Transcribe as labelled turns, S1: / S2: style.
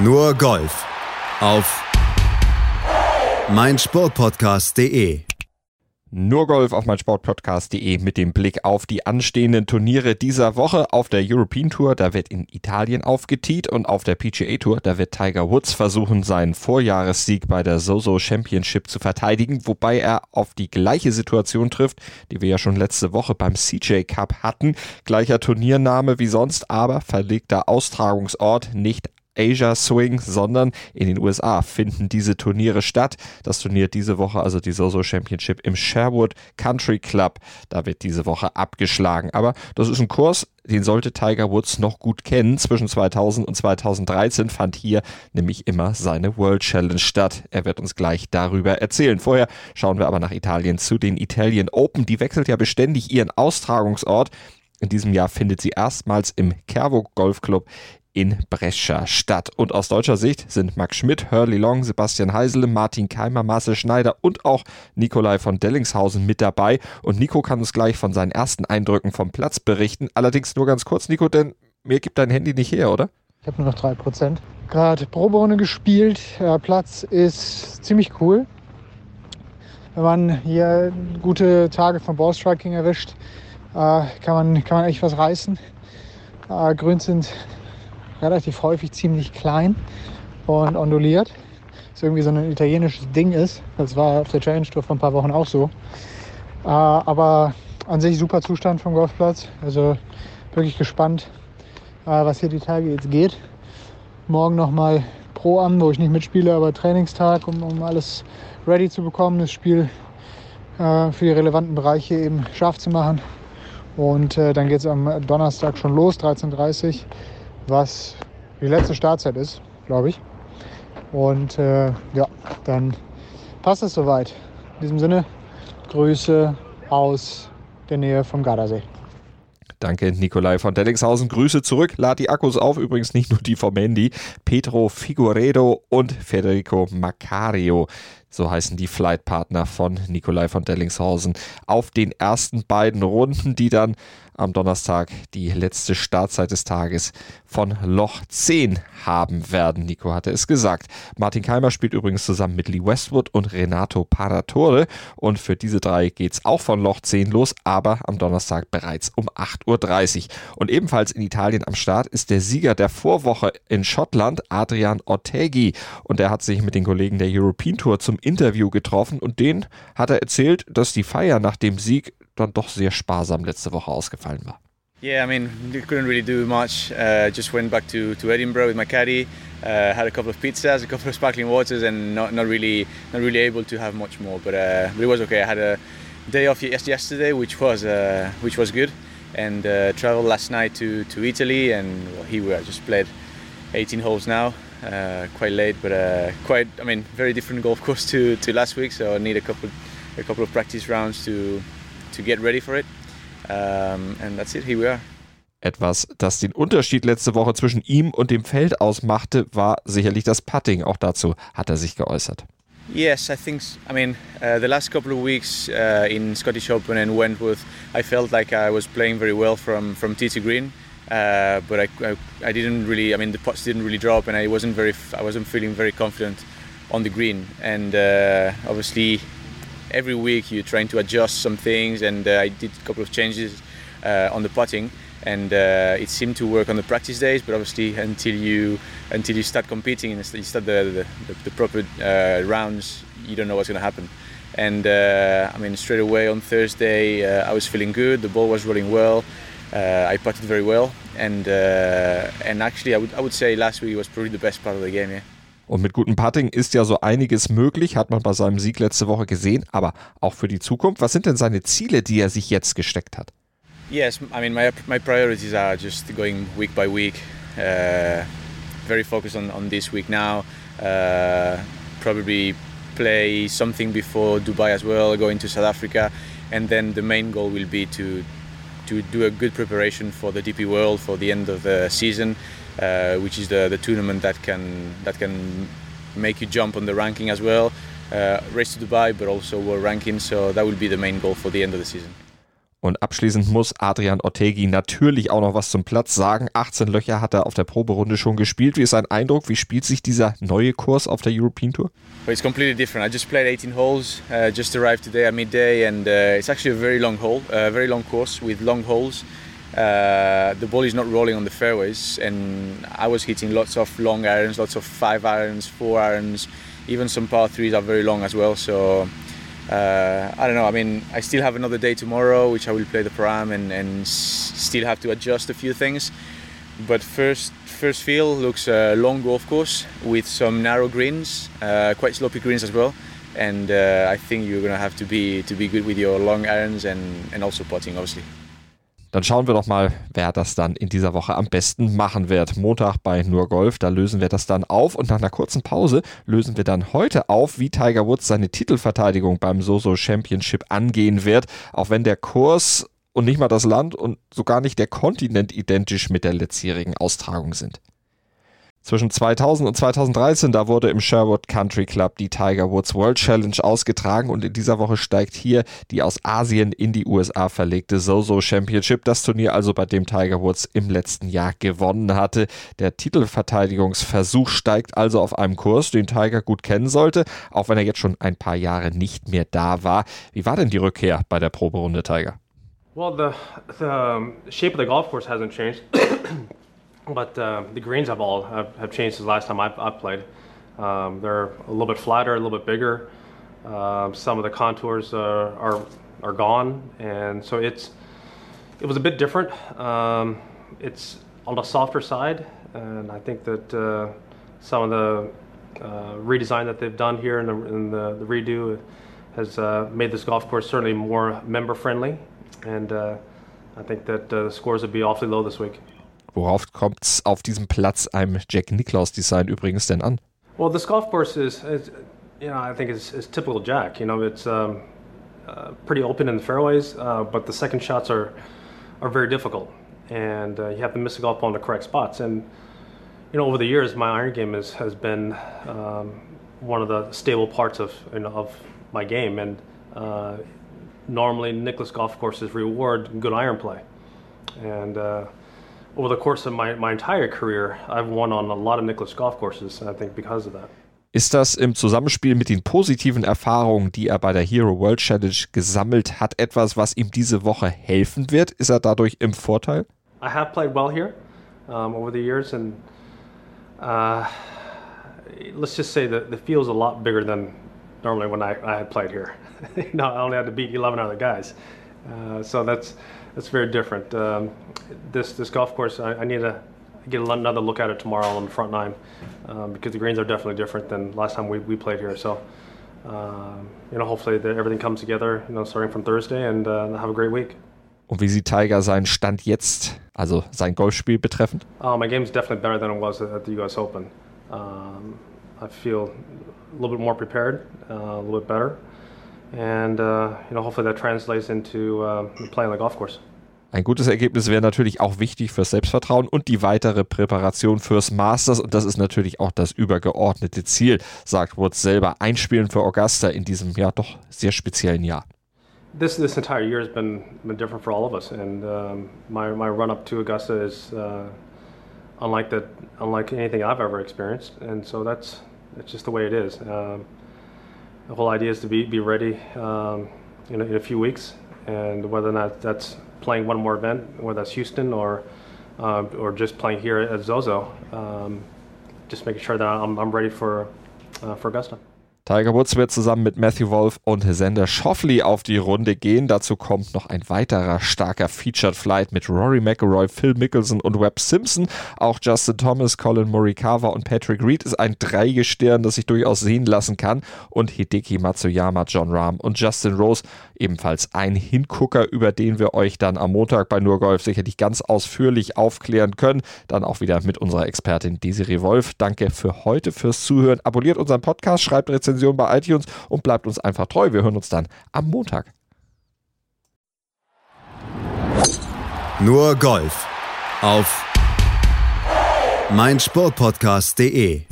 S1: Nur Golf auf meinsportpodcast.de.
S2: Nur Golf auf meinsportpodcast.de mit dem Blick auf die anstehenden Turniere dieser Woche. Auf der European Tour, da wird in Italien aufgetiet und auf der PGA Tour, da wird Tiger Woods versuchen, seinen Vorjahressieg bei der Zozo Championship zu verteidigen, wobei er auf die gleiche Situation trifft, die wir ja schon letzte Woche beim CJ Cup hatten. Gleicher Turniername wie sonst, aber verlegter Austragungsort, nicht Asia Swing, sondern in den USA finden diese Turniere statt. Das Turnier diese Woche, also die Zozo Championship im Sherwood Country Club, da wird diese Woche abgeschlagen. Aber das ist ein Kurs, den sollte Tiger Woods noch gut kennen. Zwischen 2000 und 2013 fand hier nämlich immer seine World Challenge statt. Er wird uns gleich darüber erzählen. Vorher schauen wir aber nach Italien zu den Italian Open. Die wechselt ja beständig ihren Austragungsort. In diesem Jahr findet sie erstmals im Kervo Golf Club in Brescia statt. Und aus deutscher Sicht sind Max Schmidt, Hurley Long, Sebastian Heisele, Martin Keimer, Marcel Schneider und auch Nikolai von Dellingshausen mit dabei. Und Nico kann uns gleich von seinen ersten Eindrücken vom Platz berichten. Allerdings nur ganz kurz, Nico, denn mir gibt dein Handy nicht her, oder?
S3: Ich habe nur noch 3%. Gerade Proberunde gespielt. Der Platz ist ziemlich cool. Wenn man hier gute Tage vom Ballstriking erwischt, kann man, kann man echt was reißen. Äh, Grüns sind relativ häufig ziemlich klein und onduliert. Das irgendwie so ein italienisches Ding ist. Das war auf der Challenge Tour vor ein paar Wochen auch so. Äh, aber an sich super Zustand vom Golfplatz. Also wirklich gespannt, äh, was hier die Tage jetzt geht. Morgen nochmal Pro am, wo ich nicht mitspiele, aber Trainingstag, um, um alles ready zu bekommen, das Spiel äh, für die relevanten Bereiche eben scharf zu machen. Und äh, dann geht es am Donnerstag schon los, 13.30 Uhr was die letzte Startzeit ist, glaube ich. Und äh, ja, dann passt es soweit. In diesem Sinne, Grüße aus der Nähe vom Gardasee.
S2: Danke, Nikolai von Dellingshausen. Grüße zurück. Lad die Akkus auf. Übrigens nicht nur die vom Handy. Pedro Figueredo und Federico Macario so heißen die Flightpartner von Nikolai von Dellingshausen, auf den ersten beiden Runden, die dann am Donnerstag die letzte Startzeit des Tages von Loch 10 haben werden. Nico hatte es gesagt. Martin Keimer spielt übrigens zusammen mit Lee Westwood und Renato Paratore und für diese drei geht es auch von Loch 10 los, aber am Donnerstag bereits um 8.30 Uhr. Und ebenfalls in Italien am Start ist der Sieger der Vorwoche in Schottland, Adrian Ortegi und er hat sich mit den Kollegen der European Tour zum Interview getroffen und den hat er erzählt, dass die Feier nach dem Sieg dann doch sehr sparsam letzte Woche ausgefallen war.
S4: Yeah, I mean, we couldn't really do much. Uh, just went back to, to Edinburgh with my caddy. Uh, had a couple of pizzas, a couple of sparkling waters, and not, not really not really able to have much more. But, uh, but it was okay. I had a day off yesterday, which was uh, which was good, and uh, traveled last night to, to Italy, and well, here we are. Just played 18 holes now. Uh, quite late, but uh, quite. I mean, very different golf course to, to last week. So I need a couple, a couple of practice rounds to to get ready for it. Um, and that's it. Here we are.
S2: Etwas, das den Unterschied letzte Woche zwischen ihm und dem Feld ausmachte, war sicherlich das Putting. Auch dazu hat er sich geäußert.
S4: Yes, I think. I mean, uh, the last couple of weeks uh, in Scottish Open and Wentworth, I felt like I was playing very well from from tee to green. Uh, but I, I, I, didn't really. I mean, the putts didn't really drop, and I wasn't very. I wasn't feeling very confident on the green. And uh, obviously, every week you're trying to adjust some things, and uh, I did a couple of changes uh, on the putting, and uh, it seemed to work on the practice days. But obviously, until you until you start competing and you start the the, the proper uh, rounds, you don't know what's going to happen. And I mean, straight away on Thursday, I was feeling good. The ball was rolling well. Uh, I putted very well, and uh, and actually, I would I would say last week was probably the best part of the game. Yeah.
S2: Und mit gutem Putting ist ja so einiges möglich, hat man bei seinem Sieg letzte Woche gesehen, aber auch für die Zukunft. Was sind denn seine Ziele, die er sich jetzt gesteckt hat?
S4: Yes, I mean my my priorities are just going week by week. Uh, very focused on on this week now. Uh, probably play something before Dubai as well, going to South Africa, and then the main goal will be to to do a good preparation for the DP World for the end of the season, uh, which is the, the tournament that can that can make you jump on the ranking as well. Uh, race to Dubai, but also world ranking. So that will be the main goal for the end of the season.
S2: Und abschließend muss Adrian Ortegi natürlich auch noch was zum Platz sagen. 18 Löcher hat er auf der Proberunde schon gespielt. Wie ist sein Eindruck? Wie spielt sich dieser neue Kurs auf der European Tour?
S4: Well, it's completely different. I just played 18 holes, uh, just arrived today at midday, and uh, it's actually a very long hole, a uh, very long course with long holes. Uh, the ball is not rolling on the fairways, and I was hitting lots of long irons, lots of five irons, four irons, even some par threes are very long as well. So uh, I don't know. I mean, I still have another day tomorrow, which I will play the pram and, and still have to adjust a few things. But first, first feel looks a long golf course with some narrow greens, uh, quite sloppy greens as well. And uh, I think you're gonna have to be to be good with your long irons and, and also putting, obviously.
S2: Dann schauen wir doch mal, wer das dann in dieser Woche am besten machen wird. Montag bei Nur Golf, da lösen wir das dann auf und nach einer kurzen Pause lösen wir dann heute auf, wie Tiger Woods seine Titelverteidigung beim Soso Championship angehen wird, auch wenn der Kurs und nicht mal das Land und sogar nicht der Kontinent identisch mit der letztjährigen Austragung sind. Zwischen 2000 und 2013, da wurde im Sherwood Country Club die Tiger Woods World Challenge ausgetragen und in dieser Woche steigt hier die aus Asien in die USA verlegte Zozo Championship, das Turnier also bei dem Tiger Woods im letzten Jahr gewonnen hatte. Der Titelverteidigungsversuch steigt also auf einem Kurs, den Tiger gut kennen sollte, auch wenn er jetzt schon ein paar Jahre nicht mehr da war. Wie war denn die Rückkehr bei der Proberunde Tiger?
S5: Well, the the shape of the golf course hasn't changed. But uh, the greens have all have, have, changed since the last time I've, I've played. Um, they're a little bit flatter, a little bit bigger. Uh, some of the contours uh, are are gone, and so it's it was a bit different. Um, it's on the softer side, and I think that uh, some of the uh, redesign that they've done here in the, in the, the redo has uh, made this golf course certainly more member friendly, and I think that the scores would be awfully low this week.
S2: Worauf kommt es auf diesem Platz einem Jack Nicklaus Design übrigens denn an?
S5: Well, this golf course is, is you know, I think is, is typical Jack. You know, it's um, uh, pretty open in the fairways, uh, but the second shots are are very difficult, and uh, you have to miss the golf ball in the correct spots. And you know, over the years, my iron game is, has been um, one of the stable parts of you know, of my game, and uh, normally Nicklaus golf courses reward good iron play, and uh, over the course of my, my entire career, I've won on a lot of Nicklaus golf courses, I think because of that.
S2: Ist das im Zusammenspiel mit den positiven Erfahrungen, die er bei der Hero World Challenge gesammelt hat, etwas, was ihm diese Woche helfen wird? Ist er dadurch im Vorteil?
S5: I have played well here um, over the years, and uh, let's just say that the field's a lot bigger than normally when I, I had played here. no, I only had to beat 11 other guys, uh, so that's that's very different. Um, this this golf course, I, I, need to get another look at it tomorrow on the front nine um, because the greens are definitely different than last time we, we played here. So, um, you know, hopefully the, everything comes together, you know, starting from Thursday and uh, have a great week.
S2: Und wie sieht Tiger seinen Stand jetzt, also sein Golfspiel betreffend?
S5: Uh, my game's definitely better than it was at the U.S. Open. Um, I feel a little bit more prepared, uh, a little bit better, and uh, you know, hopefully that translates into playing the golf course.
S2: Ein gutes Ergebnis wäre natürlich auch wichtig fürs Selbstvertrauen und die weitere Präparation fürs Masters. Und das ist natürlich auch das übergeordnete Ziel, sagt Woods selber. Einspielen für Augusta in diesem ja doch sehr speziellen Jahr.
S5: This this entire year has been been different for all of us, and um, my my run up to Augusta is uh, unlike that unlike anything I've ever experienced, and so that's that's just the way it is. Um, the whole idea is to be be ready, um, in, a, in a few weeks, and whether or not that's playing one more event, whether that's Houston or uh, or just playing here at Zozo, um, just making sure that I'm, I'm ready for uh, for Augusta.
S2: Tiger Woods wird zusammen mit Matthew Wolf und Sander Schauffele auf die Runde gehen. Dazu kommt noch ein weiterer starker Featured Flight mit Rory McIlroy, Phil Mickelson und Webb Simpson. Auch Justin Thomas, Colin Morikawa und Patrick Reed ist ein Dreigestirn, das sich durchaus sehen lassen kann. Und Hideki Matsuyama, John Rahm und Justin Rose ebenfalls ein Hingucker, über den wir euch dann am Montag bei Nur Golf sicherlich ganz ausführlich aufklären können. Dann auch wieder mit unserer Expertin Desiree Wolf. Danke für heute fürs Zuhören. Abonniert unseren Podcast, schreibt Rezensionen bei iTunes und bleibt uns einfach treu. Wir hören uns dann am Montag.
S1: Nur Golf auf meinsportpodcast.de